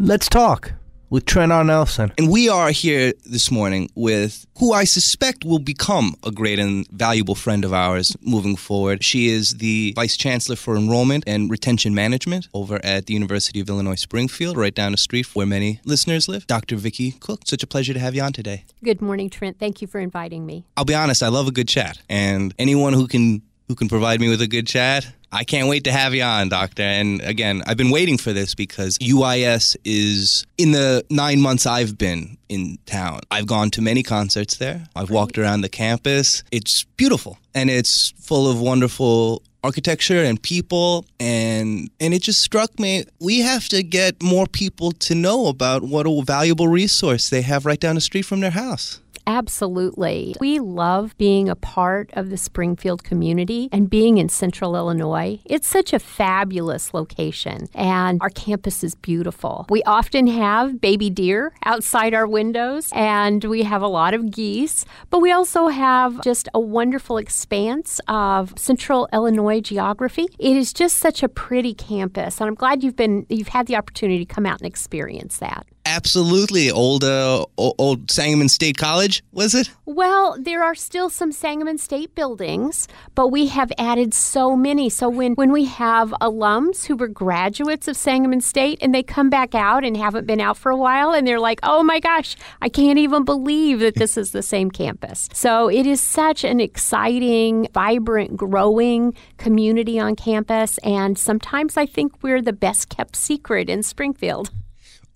Let's talk with Trent R. Nelson. And we are here this morning with who I suspect will become a great and valuable friend of ours moving forward. She is the Vice Chancellor for Enrollment and Retention Management over at the University of Illinois Springfield, right down the street where many listeners live. Dr. Vickie Cook, such a pleasure to have you on today. Good morning, Trent. Thank you for inviting me. I'll be honest, I love a good chat. And anyone who can who can provide me with a good chat, I can't wait to have you on, Doctor. And again, I've been waiting for this because UIS is in the nine months I've been in town. I've gone to many concerts there. I've walked around the campus. It's beautiful and it's full of wonderful architecture and people and and it just struck me we have to get more people to know about what a valuable resource they have right down the street from their house. Absolutely. We love being a part of the Springfield community and being in central Illinois. It's such a fabulous location, and our campus is beautiful. We often have baby deer outside our windows, and we have a lot of geese, but we also have just a wonderful expanse of central Illinois geography. It is just such a pretty campus, and I'm glad you've been you've had the opportunity to come out and experience that. Absolutely. Old, uh, old Sangamon State College, was it? Well, there are still some Sangamon State buildings, but we have added so many. So when, when we have alums who were graduates of Sangamon State and they come back out and haven't been out for a while and they're like, oh my gosh, I can't even believe that this is the same campus. So it is such an exciting, vibrant, growing community on campus. And sometimes I think we're the best kept secret in Springfield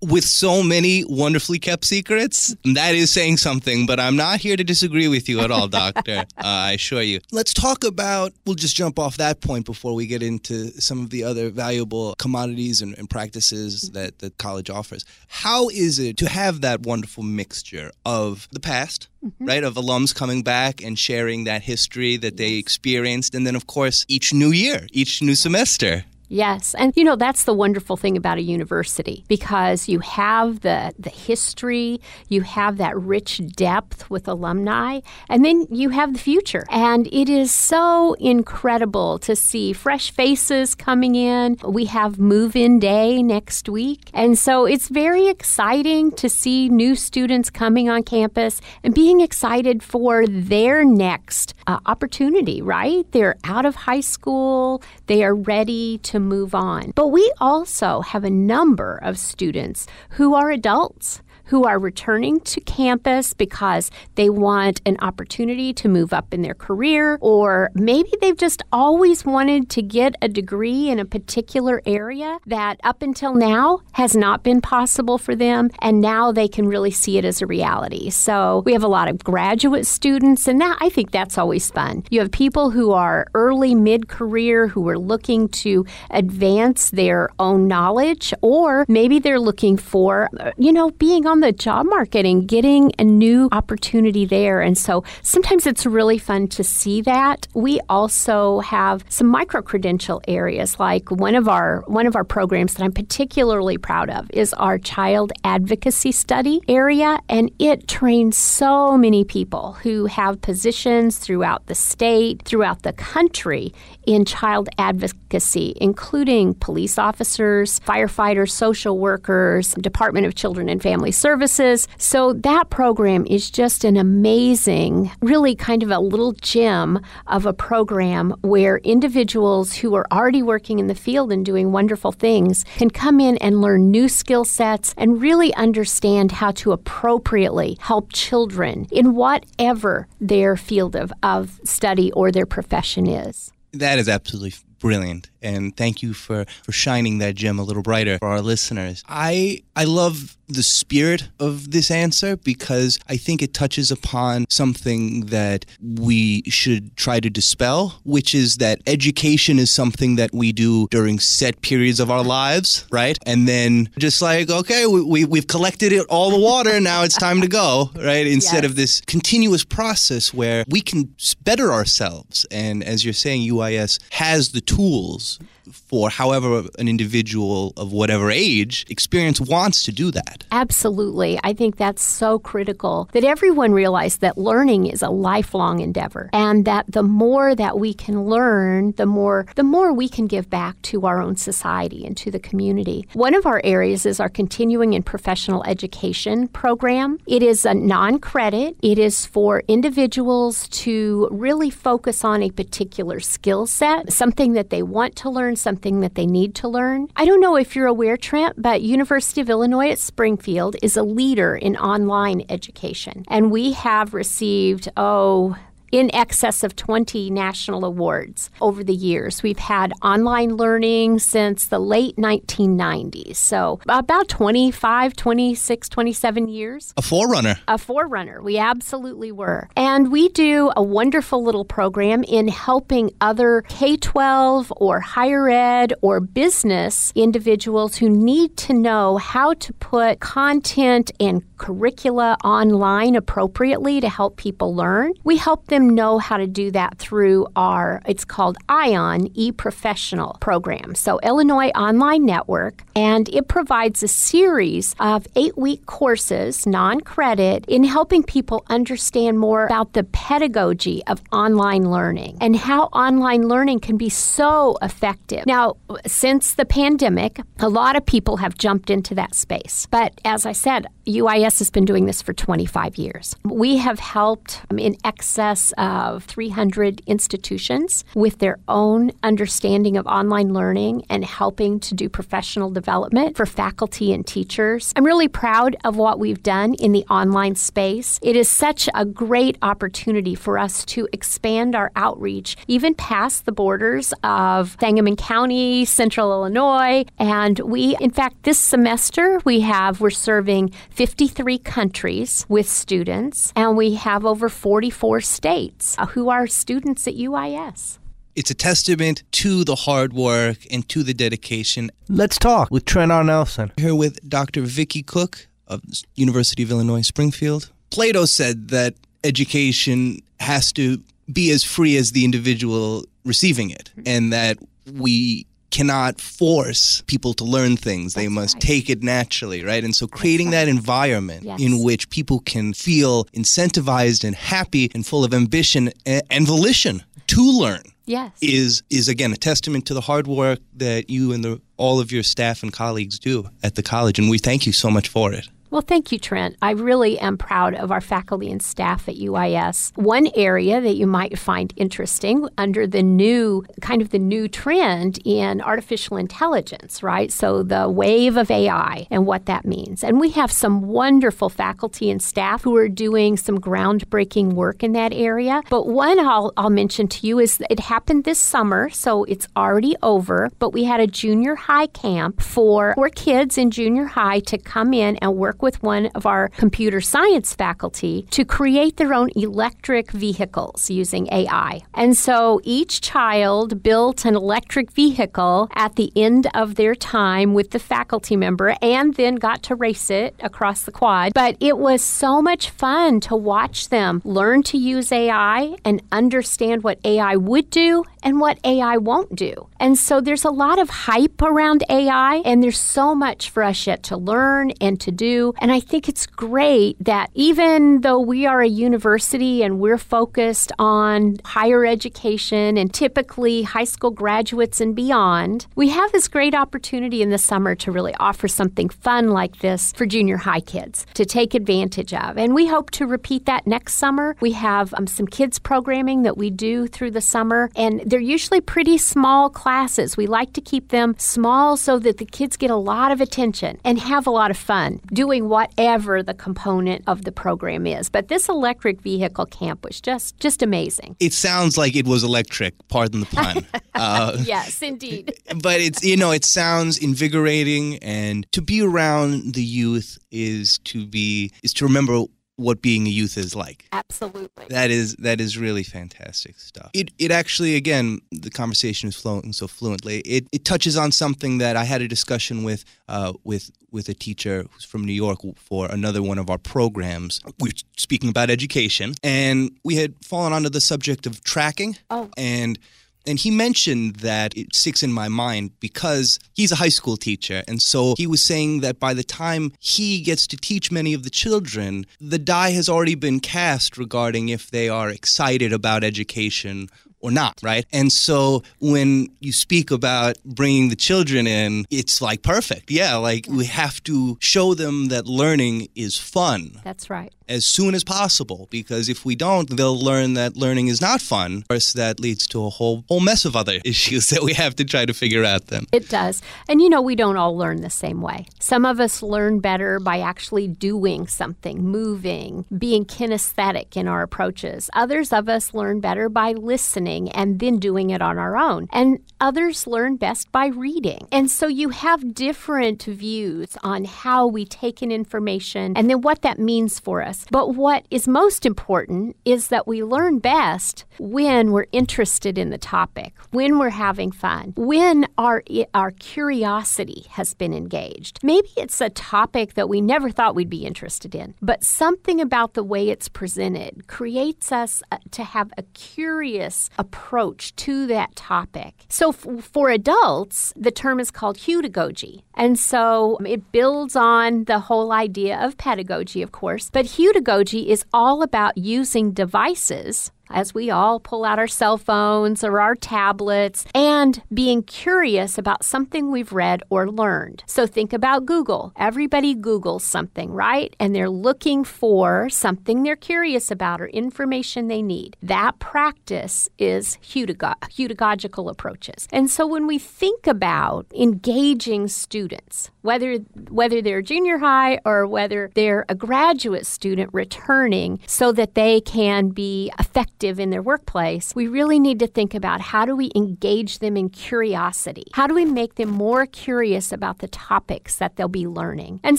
with so many wonderfully kept secrets, that is saying something, but I'm not here to disagree with you at all, Doctor. uh, I assure you. Let's talk about, we'll just jump off that point before we get into some of the other valuable commodities and, and practices that the college offers. How is it to have that wonderful mixture of the past? Mm-hmm. Right, of alums coming back and sharing that history that they experienced, and then, of course, each new year, each new semester, Yes. And you know, that's the wonderful thing about a university because you have the the history, you have that rich depth with alumni, and then you have the future. And it is so incredible to see fresh faces coming in. We have move-in day next week. And so it's very exciting to see new students coming on campus and being excited for their next uh, opportunity, right? They're out of high school, they are ready to move on. But we also have a number of students who are adults who are returning to campus because they want an opportunity to move up in their career, or maybe they've just always wanted to get a degree in a particular area that up until now has not been possible for them, and now they can really see it as a reality. So we have a lot of graduate students, and that, I think that's always fun. You have people who are early mid career who are looking to advance their own knowledge, or maybe they're looking for, uh, you know, being on the job market and getting a new opportunity there. And so sometimes it's really fun to see that. We also have some micro credential areas like one of our one of our programs that I'm particularly proud of is our child advocacy study area and it trains so many people who have positions throughout the state, throughout the country in child advocacy, including police officers, firefighters, social workers, Department of Children and Family Services. So that program is just an amazing, really kind of a little gem of a program where individuals who are already working in the field and doing wonderful things can come in and learn new skill sets and really understand how to appropriately help children in whatever their field of, of study or their profession is. That is absolutely brilliant and thank you for for shining that gem a little brighter for our listeners. I i love the spirit of this answer because i think it touches upon something that we should try to dispel which is that education is something that we do during set periods of our lives right? And then just like okay we, we we've collected it all the water now it's time to go right? Instead yes. of this continuous process where we can better ourselves. And as you're saying uis has the tools else? For however an individual of whatever age experience wants to do that. Absolutely. I think that's so critical that everyone realize that learning is a lifelong endeavor and that the more that we can learn, the more the more we can give back to our own society and to the community. One of our areas is our continuing and professional education program. It is a non-credit. It is for individuals to really focus on a particular skill set, something that they want to learn, something that they need to learn. I don't know if you're aware, Trent, but University of Illinois at Springfield is a leader in online education. And we have received, oh, in excess of 20 national awards over the years. We've had online learning since the late 1990s, so about 25, 26, 27 years. A forerunner. A forerunner. We absolutely were. And we do a wonderful little program in helping other K 12 or higher ed or business individuals who need to know how to put content and curricula online appropriately to help people learn. We help them know how to do that through our, it's called ION e-professional program. So Illinois Online Network, and it provides a series of eight-week courses, non-credit, in helping people understand more about the pedagogy of online learning and how online learning can be so effective. Now, since the pandemic, a lot of people have jumped into that space. But as I said, UIS has been doing this for 25 years. We have helped um, in excess of 300 institutions with their own understanding of online learning and helping to do professional development for faculty and teachers. I'm really proud of what we've done in the online space. It is such a great opportunity for us to expand our outreach even past the borders of Sangamon County, Central Illinois, and we in fact this semester we have we're serving 53 countries with students, and we have over 44 states uh, who are students at UIS. It's a testament to the hard work and to the dedication. Let's talk with Trent R. Nelson. Here with Dr. Vickie Cook of University of Illinois Springfield. Plato said that education has to be as free as the individual receiving it, and that we cannot force people to learn things. That's they must right. take it naturally, right? And so creating right. that environment yes. in which people can feel incentivized and happy and full of ambition and, volition to learn. Yes. Is is again a testament to the hard work that you and the all of your staff and colleagues do at the college and we thank you so much for it. Well, thank you, Trent. I really am proud of our faculty and staff at UIS. One area that you might find interesting under the new kind of the new trend in artificial intelligence, right? So the wave of AI and what that means. And we have some wonderful faculty and staff who are doing some groundbreaking work in that area. But one I'll, I'll mention to you is it happened this summer, so it's already over, but we had a junior high camp for, for kids in junior high to come in and work with one of our computer science faculty to create their own electric vehicles using AI. And so each child built an electric vehicle at the end of their time with the faculty member and then got to race it across the quad. But it was so much fun to watch them learn to use AI and understand what AI would do and what AI won't do. And so there's a lot of hype around AI, and there's so much for us yet to learn and to do. And I think it's great that even though we are a university and we're focused on higher education and typically high school graduates and beyond, we have this great opportunity in the summer to really offer something fun like this for junior high kids to take advantage of. And we hope to repeat that next summer. We have um, some kids programming that we do through the summer, and they're usually pretty small classes. We like to keep them small so that the kids get a lot of attention and have a lot of fun doing whatever the component of the program is. But this electric vehicle camp was just just amazing. It sounds like it was electric. Pardon the pun. Uh, yes, indeed. but it's you know it sounds invigorating, and to be around the youth is to be is to remember what being a youth is like. Absolutely. That is that is really fantastic stuff. It it actually again the conversation is flowing so fluently. It it touches on something that I had a discussion with uh, with with a teacher who's from New York for another one of our programs. We are speaking about education, and we had fallen onto the subject of tracking. Oh. And And he mentioned that it sticks in my mind because he's a high school teacher. And so he was saying that by the time he gets to teach many of the children, the die has already been cast regarding if they are excited about education or not, right? And so when you speak about bringing the children in, it's like perfect. Yeah, like we have to show them that learning is fun That's right. as soon as possible because if we don't, they'll learn that learning is not fun. Of course, that leads to a whole whole mess of other issues that we have to try to figure out then. It does. And you know, we don't all learn the same way. Some of us learn better by actually doing something, moving, being kinesthetic in our approaches. Others of us learn better by listening and then doing it on our own. And others learn best by reading. And so you have different views on how we take in information and then what that means for us. But what is most important is that we learn best when we're interested in the topic, when we're having fun, when our our curiosity has been engaged. Maybe it's a topic that we never thought we'd be interested in, but something about the way it's presented creates us uh, to have a curious approach to that topic. So f- for adults, the term is called heutagogy. And so it builds on the whole idea of pedagogy, of course, but heutagogy is all about using devices as we all pull out our cell phones or our tablets and being curious about something we've read or learned. So think about Google. Everybody Googles something, right? And they're looking for something they're curious about or information they need. That practice is heutagogical approaches. And so when we think about engaging students, whether whether they're junior high or whether they're a graduate student returning so that they can be effective in their workplace, we really need to think about how do we engage them in curiosity? How do we make them more curious about the topics that they'll be learning? And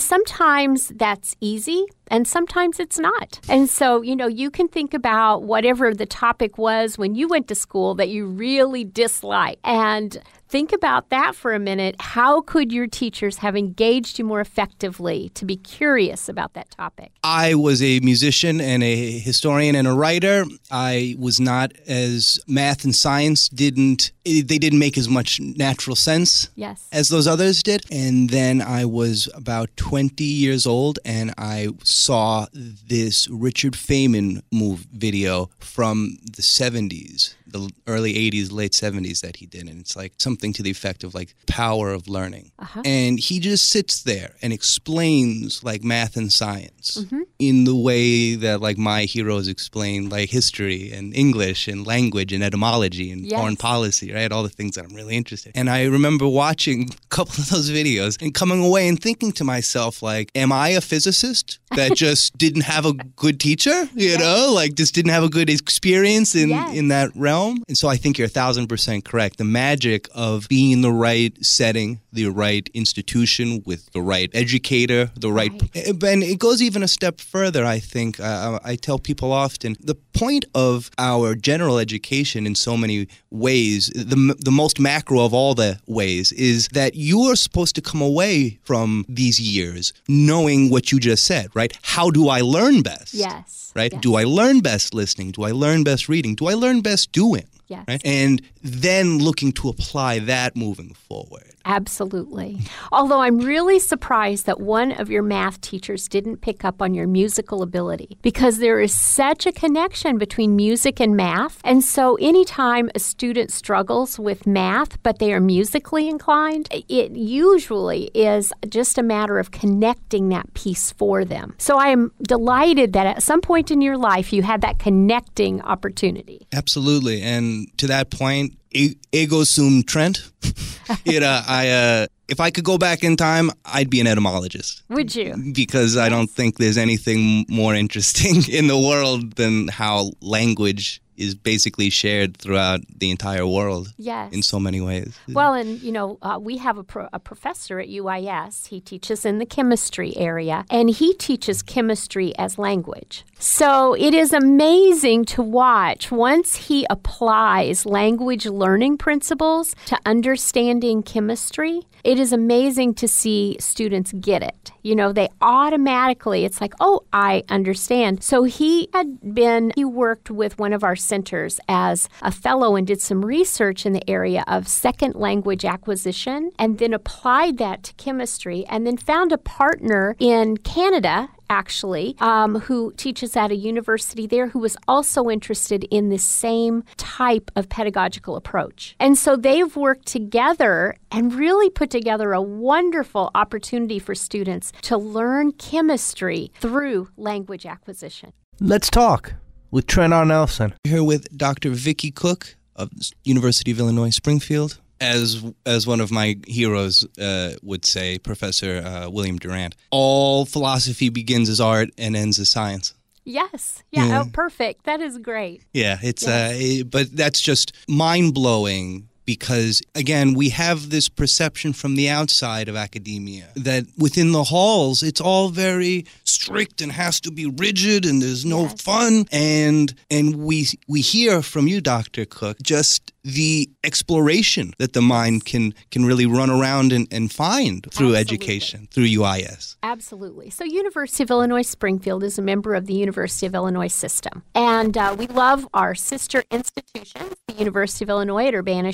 sometimes that's easy and sometimes it's not. And so, you know, you can think about whatever the topic was when you went to school that you really dislike and think about that for a minute. How could your teachers have engaged you more effectively to be curious about that topic? I was a musician and a historian and a writer. I was not as math and science didn't they didn't make as much natural sense Yes. as those others did. And then I was about 20 years old and I saw this Richard Feynman move video from the 70s, the early 80s, late 70s that he did. And it's like something to the effect of like power of learning. Uh-huh. And he just sits there and explains like math and science mm-hmm. in the way that like my heroes explain like history and English and language and etymology and Yes. foreign policy, right? All the things that I'm really interested in. And I remember watching a couple of those videos and coming away and thinking to myself, like, am I a physicist that just didn't have a good teacher? You know, like just didn't have a good experience in, Yes. in that realm? And so I think you're a thousand percent correct. The magic of being in the right setting, the right institution with the right educator, the right, and it goes even a step further. I think uh, I tell people often the point of our general education in so many ways, the the most macro of all the ways, is that you are supposed to come away from these years knowing what you just said, right? How do I learn best? Yes. Right? Yes. Do I learn best listening? Do I learn best reading? Do I learn best doing? Yes. Right? And then looking to apply that moving forward. Absolutely. Although I'm really surprised that one of your math teachers didn't pick up on your musical ability because there is such a connection between music and math. And so anytime a student struggles with math but they are musically inclined, it usually is just a matter of connecting that piece for them. So I am delighted that at some point in your life you had that connecting opportunity. Absolutely. And to that point, ego sum Trent. you know, I uh, if I could go back in time, I'd be an etymologist Would you? because I don't think there's anything more interesting in the world than how language is basically shared throughout the entire world Yes. in so many ways. Well, and you know, uh, we have a, pro- a professor at UIS. He teaches in the chemistry area, and he teaches chemistry as language. So it is amazing to watch once he applies language learning principles to understanding chemistry. It is amazing to see students get it. You know, they automatically, it's like, oh, I understand. So he had been, he worked with one of our centers as a fellow and did some research in the area of second language acquisition and then applied that to chemistry and then found a partner in Canada actually, um, who teaches at a university there, who was also interested in the same type of pedagogical approach. And so they've worked together and really put together a wonderful opportunity for students to learn chemistry through language acquisition. Let's talk with Trent R. Nelson. Here with Dr. Vickie Cook of University of Illinois Springfield as as one of my heroes uh, would say, Professor uh, William Durant. All philosophy begins as art and ends as science. Yes. Yeah. yeah. Oh, perfect. That is great. Yeah. It's yes. uh, it, but that's just mind blowing because again we have this perception from the outside of academia that within the halls it's all very strict and has to be rigid and there's no yes. fun and and we we hear from you Dr. Cook just the exploration that the mind can can really run around and, and find through Absolutely. education through UIS. Absolutely. So University of Illinois Springfield is a member of the University of Illinois system, and uh, we love our sister institutions, the University of Illinois at Urbana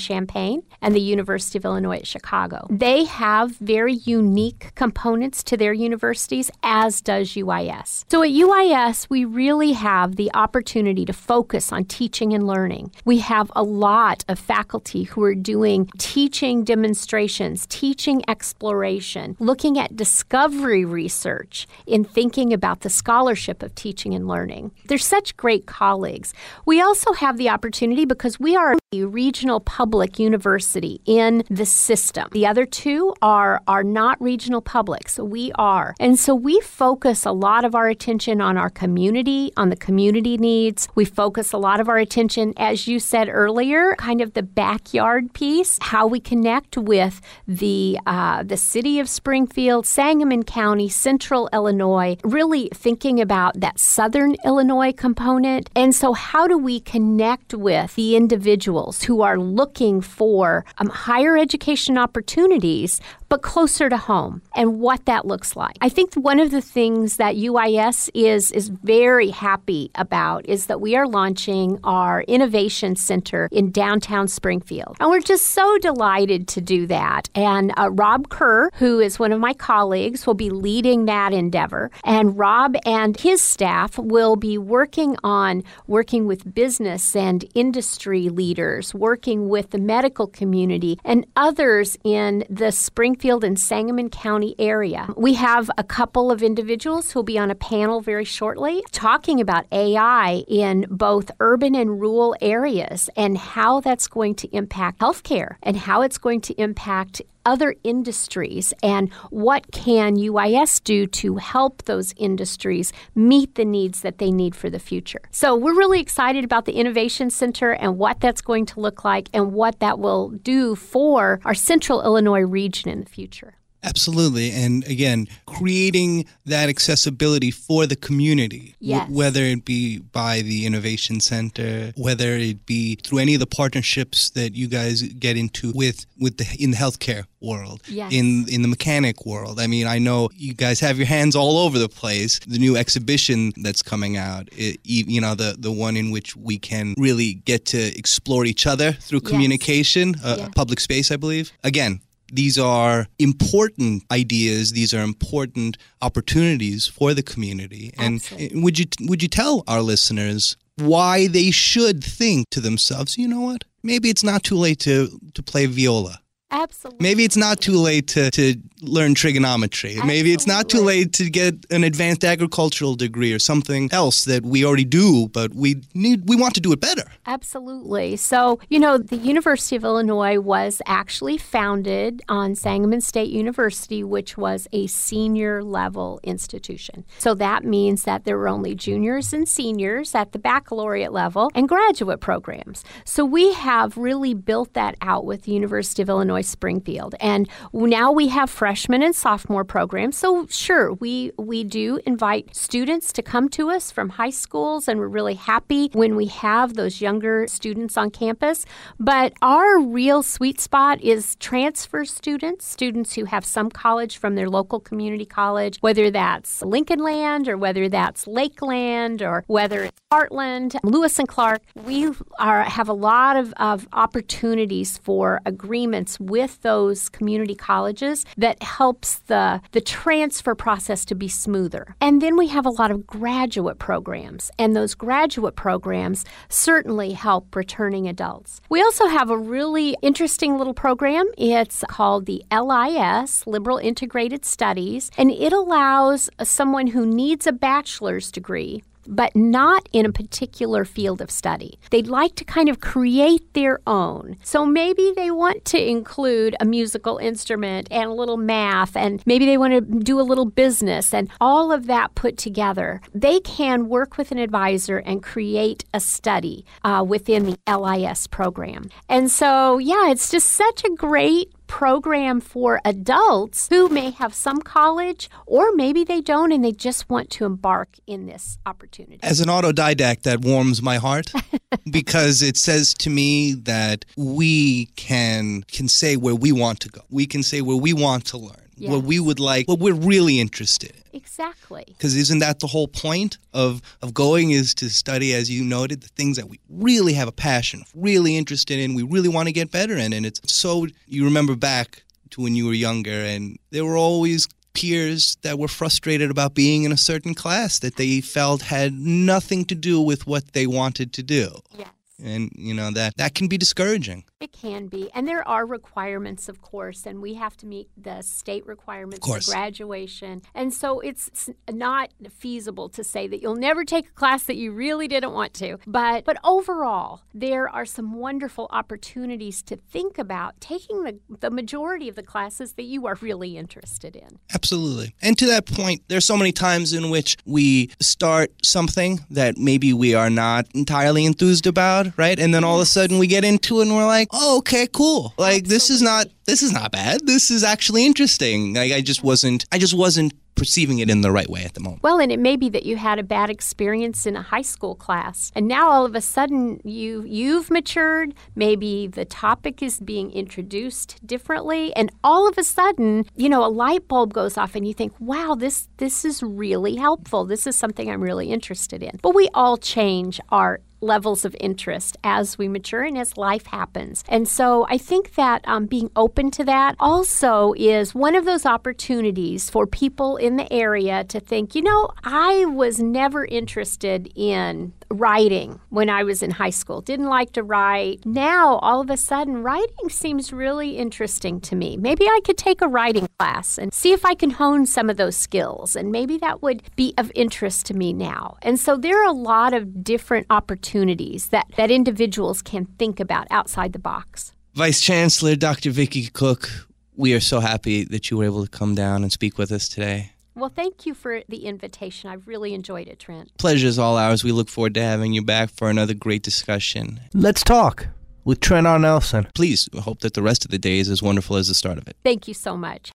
And the University of Illinois at Chicago. They have very unique components to their universities, as does UIS. So at UIS, we really have the opportunity to focus on teaching and learning. We have a lot of faculty who are doing teaching demonstrations, teaching exploration, looking at discovery research in thinking about the scholarship of teaching and learning. They're such great colleagues. We also have the opportunity because we are a regional public university in the system. The other two are are not regional publics. we are. And so we focus a lot of our attention on our community, on the community needs. We focus a lot of our attention as you said earlier, kind of the backyard piece, how we connect with the uh, the city of Springfield, Sangamon County, Central Illinois, really thinking about that Southern Illinois component. And so, how do we connect with the individuals who are looking for um, higher education opportunities, but closer to home, and what that looks like? I think one of the things that UIS is is very happy about is that we are launching our innovation center in downtown Springfield. And we're just so delighted to do that. And uh, Rob Kerr, who is one of my colleagues, will be leading that endeavor. And Rob and his staff will be working on working with business and industry leaders, working with the medical community and others in the Springfield and in Sangamon County area. We have a couple of individuals who'll be on a panel very shortly talking about AI in both urban and rural areas and how that's going to impact healthcare and how it's going to impact other industries and what can UIS do to help those industries meet the needs that they need for the future. So we're really excited about the Innovation Center and what that's going to look like and what that will do for our Central Illinois region in the future. Absolutely. And again, creating that accessibility for the community, yes. w- whether it be by the Innovation Center, whether it be through any of the partnerships that you guys get into with, with the, in the healthcare world, yes. in, in the mechanic world. I mean, I know you guys have your hands all over the place. The new exhibition that's coming out, it, you know, the, the one in which we can really get to explore each other through communication, yes. uh, public space, I believe. Again, these are important ideas. These are important opportunities for the community. And Absolutely. would you would you tell our listeners why they should think to themselves, you know what? Maybe it's not too late to to play viola. Absolutely. Maybe it's not too late to, to learn trigonometry. Absolutely. Maybe it's not too late to get an advanced agricultural degree or something else that we already do, but we need we want to do it better. Absolutely. So, you know, the University of Illinois was actually founded on Sangamon State University, which was a senior level institution. So that means that there were only juniors and seniors at the baccalaureate level and graduate programs. So we have really built that out with the University of Illinois Illinois Springfield. And now we have freshman and sophomore programs. So sure, we we do invite students to come to us from high schools and we're really happy when we have those younger students on campus. But our real sweet spot is transfer students, students who have some college from their local community college, whether that's Lincoln Land or whether that's Lakeland or whether it's Heartland, Lewis and Clark. We are have a lot of, of opportunities for agreements with those community colleges that helps the the transfer process to be smoother. And then we have a lot of graduate programs, and those graduate programs certainly help returning adults. We also have a really interesting little program. It's called the LIS, Liberal Integrated Studies, and it allows someone who needs a bachelor's degree but not in a particular field of study. They'd like to kind of create their own. So maybe they want to include a musical instrument and a little math, and maybe they want to do a little business and all of that put together. They can work with an advisor and create a study uh, within the LIS program. And so, yeah, it's just such a great program for adults who may have some college or maybe they don't and they just want to embark in this opportunity. As an autodidact, that warms my heart because it says to me that we can can say where we want to go. We can say where we want to learn. Yes. What we would like, what we're really interested in. Exactly. Because isn't that the whole point of of going is to study, as you noted, the things that we really have a passion, really interested in, we really want to get better in, and it's so. You remember back to when you were younger, and there were always peers that were frustrated about being in a certain class that they felt had nothing to do with what they wanted to do. Yes and you know that that can be discouraging it can be. And there are requirements of course and we have to meet the state requirements for graduation. And so it's not feasible to say that you'll never take a class that you really didn't want to. But but overall there are some wonderful opportunities to think about taking the, the majority of the classes that you are really interested in. Absolutely. And to that point there's so many times in which we start something that maybe we are not entirely enthused about right? And then all of a sudden we get into it and we're like, oh, okay, cool. Like Absolutely. this is not this is not bad. This is actually interesting. Like I just wasn't I just wasn't perceiving it in the right way at the moment. Well, and it may be that you had a bad experience in a high school class, and now all of a sudden you you've matured. Maybe the topic is being introduced differently, and all of a sudden, you know, a light bulb goes off, and you think, "Wow, this this is really helpful. This is something I'm really interested in." But we all change our levels of interest as we mature and as life happens. And so I think that um, being open to that also is one of those opportunities for people in the area to think, you know, I was never interested in writing when I was in high school. Didn't like to write. Now, all of a sudden, writing seems really interesting to me. Maybe I could take a writing class and see if I can hone some of those skills. And maybe that would be of interest to me now. And so there are a lot of different opportunities that, that individuals can think about outside the box. Vice Chancellor Dr. Vickie Cook, we are so happy that you were able to come down and speak with us today. Well, thank you for the invitation. I've really enjoyed it, Trent. Pleasure's all ours. We look forward to having you back for another great discussion. Let's talk with Trent R. Nelson. Please hope that the rest of the day is as wonderful as the start of it. Thank you so much.